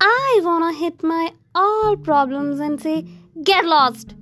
I wanna hit my all problems and say, get lost.